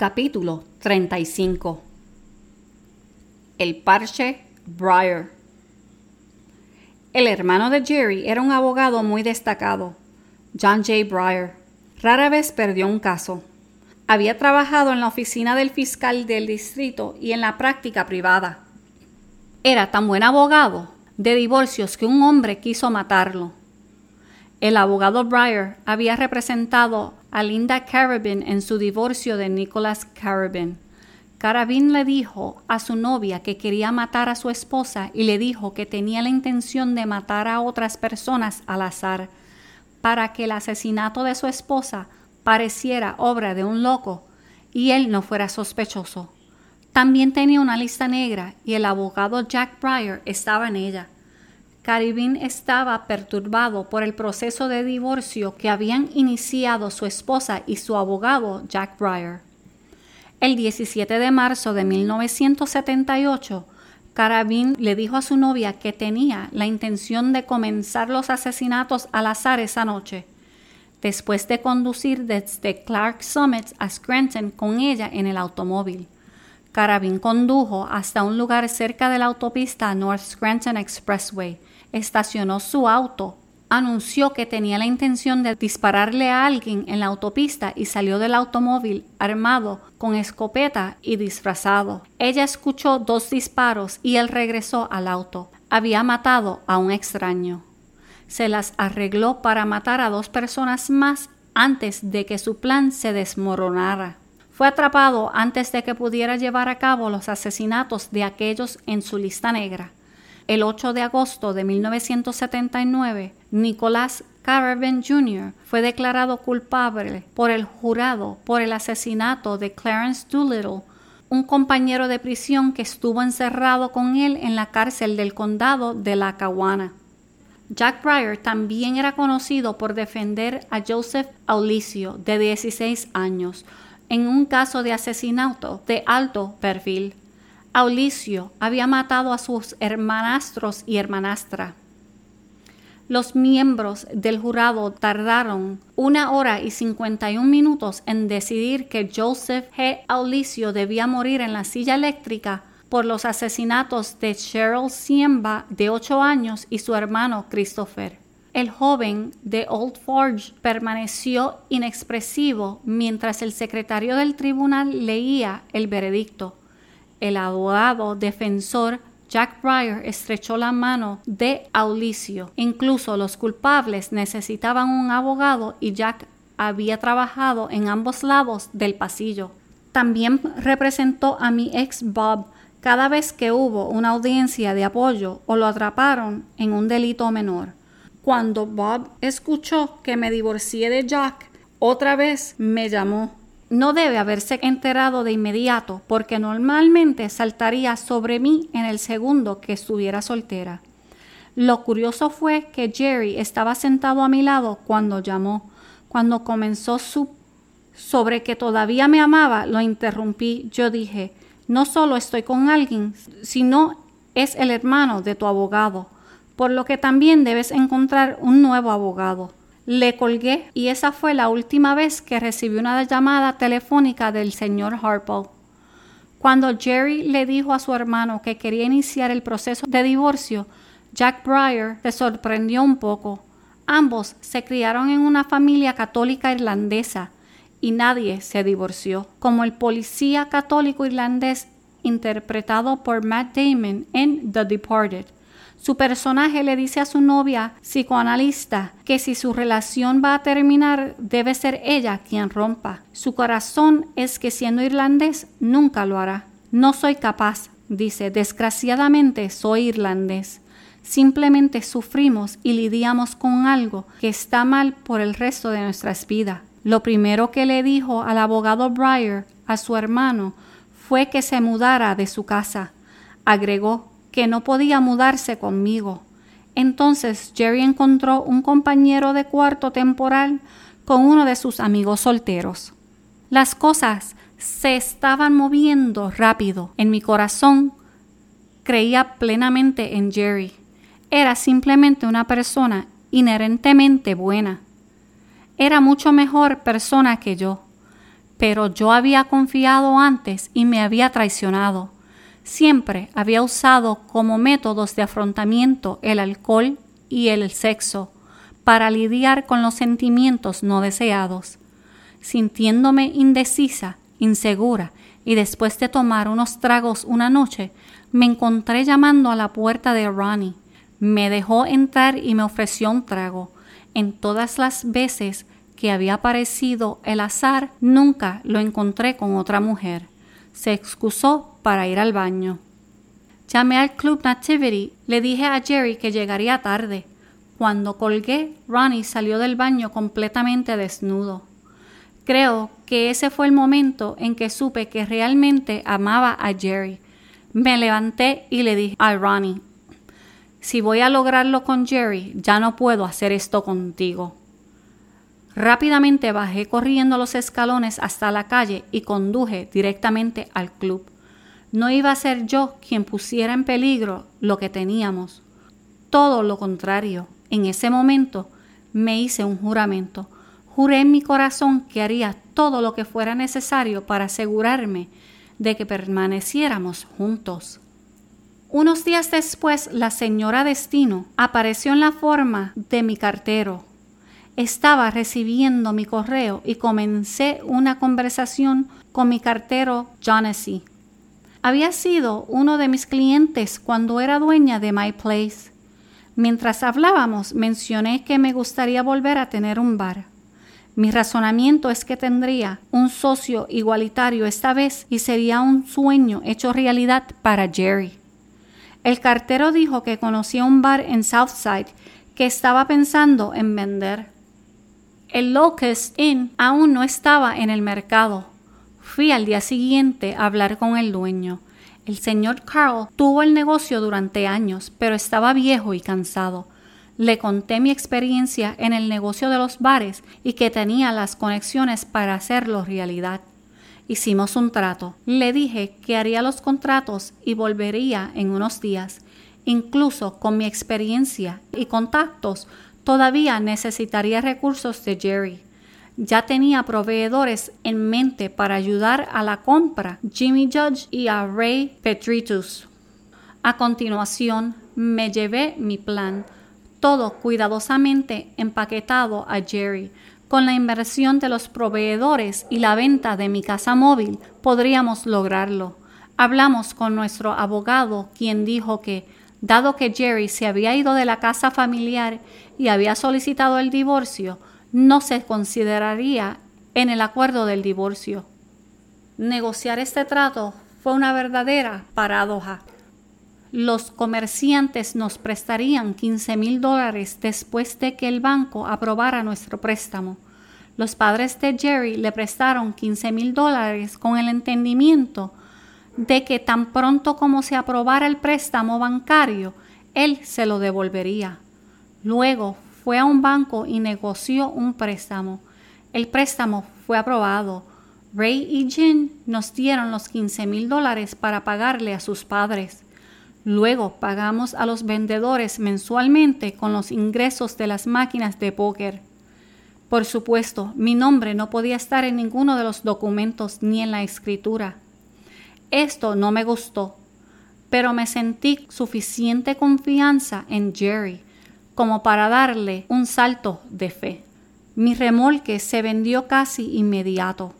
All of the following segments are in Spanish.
Capítulo 35 El parche Briar El hermano de Jerry era un abogado muy destacado, John J. Briar. Rara vez perdió un caso. Había trabajado en la oficina del fiscal del distrito y en la práctica privada. Era tan buen abogado de divorcios que un hombre quiso matarlo. El abogado Breyer había representado a Linda Carabin en su divorcio de Nicholas Carabin. Carabin le dijo a su novia que quería matar a su esposa y le dijo que tenía la intención de matar a otras personas al azar, para que el asesinato de su esposa pareciera obra de un loco y él no fuera sospechoso. También tenía una lista negra y el abogado Jack Breyer estaba en ella. Caribin estaba perturbado por el proceso de divorcio que habían iniciado su esposa y su abogado Jack Breyer. El 17 de marzo de 1978, Carabin le dijo a su novia que tenía la intención de comenzar los asesinatos al azar esa noche, después de conducir desde Clark Summit a Scranton con ella en el automóvil. Carabin condujo hasta un lugar cerca de la autopista North Scranton Expressway, estacionó su auto, anunció que tenía la intención de dispararle a alguien en la autopista y salió del automóvil armado con escopeta y disfrazado. Ella escuchó dos disparos y él regresó al auto. Había matado a un extraño. Se las arregló para matar a dos personas más antes de que su plan se desmoronara. Fue atrapado antes de que pudiera llevar a cabo los asesinatos de aquellos en su lista negra el 8 de agosto de 1979, Nicholas Carabin Jr. fue declarado culpable por el jurado por el asesinato de Clarence Doolittle, un compañero de prisión que estuvo encerrado con él en la cárcel del condado de Lackawanna. Jack Breyer también era conocido por defender a Joseph Aulicio, de 16 años, en un caso de asesinato de alto perfil. Aulicio había matado a sus hermanastros y hermanastra. Los miembros del jurado tardaron una hora y cincuenta y un minutos en decidir que Joseph G. Aulicio debía morir en la silla eléctrica por los asesinatos de Cheryl Siemba, de ocho años, y su hermano Christopher. El joven de Old Forge permaneció inexpresivo mientras el secretario del tribunal leía el veredicto el abogado defensor Jack Breyer estrechó la mano de Aulicio. Incluso los culpables necesitaban un abogado y Jack había trabajado en ambos lados del pasillo. También representó a mi ex Bob cada vez que hubo una audiencia de apoyo o lo atraparon en un delito menor. Cuando Bob escuchó que me divorcié de Jack, otra vez me llamó no debe haberse enterado de inmediato porque normalmente saltaría sobre mí en el segundo que estuviera soltera. Lo curioso fue que Jerry estaba sentado a mi lado cuando llamó. Cuando comenzó su sobre que todavía me amaba, lo interrumpí. Yo dije, no solo estoy con alguien, sino es el hermano de tu abogado, por lo que también debes encontrar un nuevo abogado. Le colgué y esa fue la última vez que recibí una llamada telefónica del señor Harple. Cuando Jerry le dijo a su hermano que quería iniciar el proceso de divorcio, Jack Breyer se sorprendió un poco. Ambos se criaron en una familia católica irlandesa y nadie se divorció, como el policía católico irlandés interpretado por Matt Damon en The Departed. Su personaje le dice a su novia psicoanalista que si su relación va a terminar debe ser ella quien rompa. Su corazón es que siendo irlandés nunca lo hará. No soy capaz, dice, desgraciadamente soy irlandés. Simplemente sufrimos y lidiamos con algo que está mal por el resto de nuestras vidas. Lo primero que le dijo al abogado Breyer a su hermano fue que se mudara de su casa. Agregó que no podía mudarse conmigo. Entonces Jerry encontró un compañero de cuarto temporal con uno de sus amigos solteros. Las cosas se estaban moviendo rápido. En mi corazón creía plenamente en Jerry. Era simplemente una persona inherentemente buena. Era mucho mejor persona que yo. pero yo había confiado antes y me había traicionado. Siempre había usado como métodos de afrontamiento el alcohol y el sexo para lidiar con los sentimientos no deseados. Sintiéndome indecisa, insegura, y después de tomar unos tragos una noche, me encontré llamando a la puerta de Ronnie. Me dejó entrar y me ofreció un trago. En todas las veces que había aparecido el azar, nunca lo encontré con otra mujer. Se excusó para ir al baño. Llamé al Club Nativity, le dije a Jerry que llegaría tarde. Cuando colgué, Ronnie salió del baño completamente desnudo. Creo que ese fue el momento en que supe que realmente amaba a Jerry. Me levanté y le dije a Ronnie, si voy a lograrlo con Jerry, ya no puedo hacer esto contigo. Rápidamente bajé corriendo los escalones hasta la calle y conduje directamente al club. No iba a ser yo quien pusiera en peligro lo que teníamos. Todo lo contrario, en ese momento me hice un juramento. Juré en mi corazón que haría todo lo que fuera necesario para asegurarme de que permaneciéramos juntos. Unos días después, la señora Destino apareció en la forma de mi cartero estaba recibiendo mi correo y comencé una conversación con mi cartero Jonesy. Había sido uno de mis clientes cuando era dueña de My Place. Mientras hablábamos mencioné que me gustaría volver a tener un bar. Mi razonamiento es que tendría un socio igualitario esta vez y sería un sueño hecho realidad para Jerry. El cartero dijo que conocía un bar en Southside que estaba pensando en vender. El Locust Inn aún no estaba en el mercado. Fui al día siguiente a hablar con el dueño. El señor Carl tuvo el negocio durante años, pero estaba viejo y cansado. Le conté mi experiencia en el negocio de los bares y que tenía las conexiones para hacerlo realidad. Hicimos un trato. Le dije que haría los contratos y volvería en unos días. Incluso con mi experiencia y contactos Todavía necesitaría recursos de Jerry. Ya tenía proveedores en mente para ayudar a la compra, Jimmy Judge y a Ray Petritus. A continuación, me llevé mi plan, todo cuidadosamente empaquetado a Jerry. Con la inversión de los proveedores y la venta de mi casa móvil, podríamos lograrlo. Hablamos con nuestro abogado, quien dijo que Dado que Jerry se había ido de la casa familiar y había solicitado el divorcio, no se consideraría en el acuerdo del divorcio. Negociar este trato fue una verdadera paradoja. Los comerciantes nos prestarían 15 mil dólares después de que el banco aprobara nuestro préstamo. Los padres de Jerry le prestaron 15 mil dólares con el entendimiento de que tan pronto como se aprobara el préstamo bancario, él se lo devolvería. Luego fue a un banco y negoció un préstamo. El préstamo fue aprobado. Ray y Jin nos dieron los 15 mil dólares para pagarle a sus padres. Luego pagamos a los vendedores mensualmente con los ingresos de las máquinas de póker. Por supuesto, mi nombre no podía estar en ninguno de los documentos ni en la escritura. Esto no me gustó, pero me sentí suficiente confianza en Jerry como para darle un salto de fe. Mi remolque se vendió casi inmediato.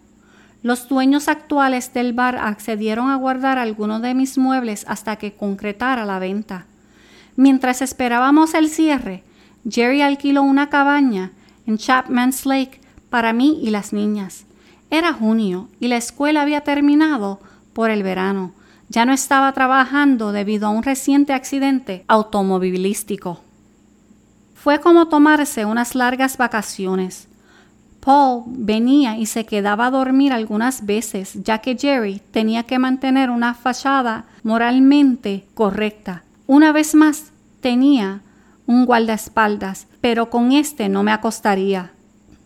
Los dueños actuales del bar accedieron a guardar algunos de mis muebles hasta que concretara la venta. Mientras esperábamos el cierre, Jerry alquiló una cabaña en Chapman's Lake para mí y las niñas. Era junio y la escuela había terminado por el verano. Ya no estaba trabajando debido a un reciente accidente automovilístico. Fue como tomarse unas largas vacaciones. Paul venía y se quedaba a dormir algunas veces, ya que Jerry tenía que mantener una fachada moralmente correcta. Una vez más tenía un guardaespaldas, pero con este no me acostaría.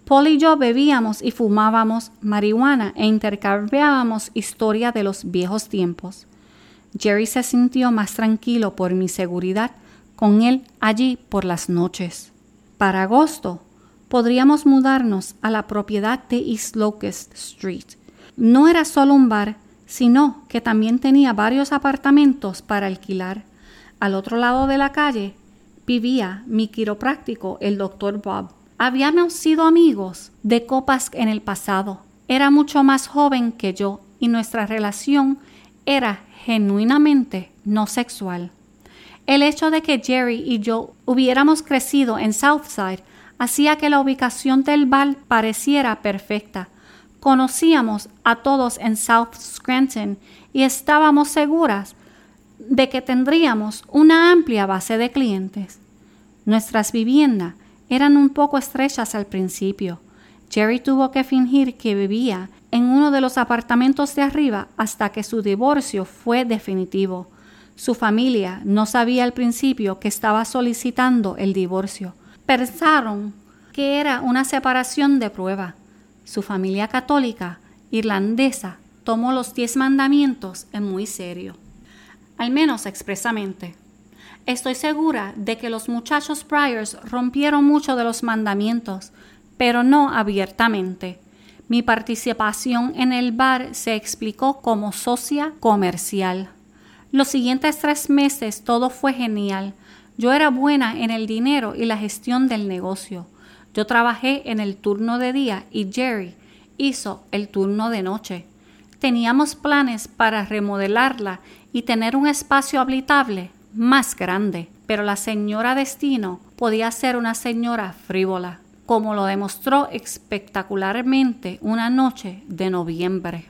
Paul y yo bebíamos y fumábamos marihuana e intercambiábamos historia de los viejos tiempos. Jerry se sintió más tranquilo por mi seguridad con él allí por las noches. Para agosto podríamos mudarnos a la propiedad de East Locust Street. no era solo un bar, sino que también tenía varios apartamentos para alquilar. Al otro lado de la calle vivía mi quiropráctico, el doctor Bob. Habíamos sido amigos de copas en el pasado. Era mucho más joven que yo y nuestra relación era genuinamente no sexual. El hecho de que Jerry y yo hubiéramos crecido en Southside hacía que la ubicación del bar pareciera perfecta. Conocíamos a todos en South Scranton y estábamos seguras de que tendríamos una amplia base de clientes. Nuestras viviendas eran un poco estrechas al principio. Jerry tuvo que fingir que vivía en uno de los apartamentos de arriba hasta que su divorcio fue definitivo. Su familia no sabía al principio que estaba solicitando el divorcio. Pensaron que era una separación de prueba. Su familia católica irlandesa tomó los diez mandamientos en muy serio, al menos expresamente. Estoy segura de que los muchachos Bryars rompieron mucho de los mandamientos, pero no abiertamente. Mi participación en el bar se explicó como socia comercial. Los siguientes tres meses todo fue genial. Yo era buena en el dinero y la gestión del negocio. Yo trabajé en el turno de día y Jerry hizo el turno de noche. Teníamos planes para remodelarla y tener un espacio habitable más grande, pero la señora Destino podía ser una señora frívola, como lo demostró espectacularmente una noche de noviembre.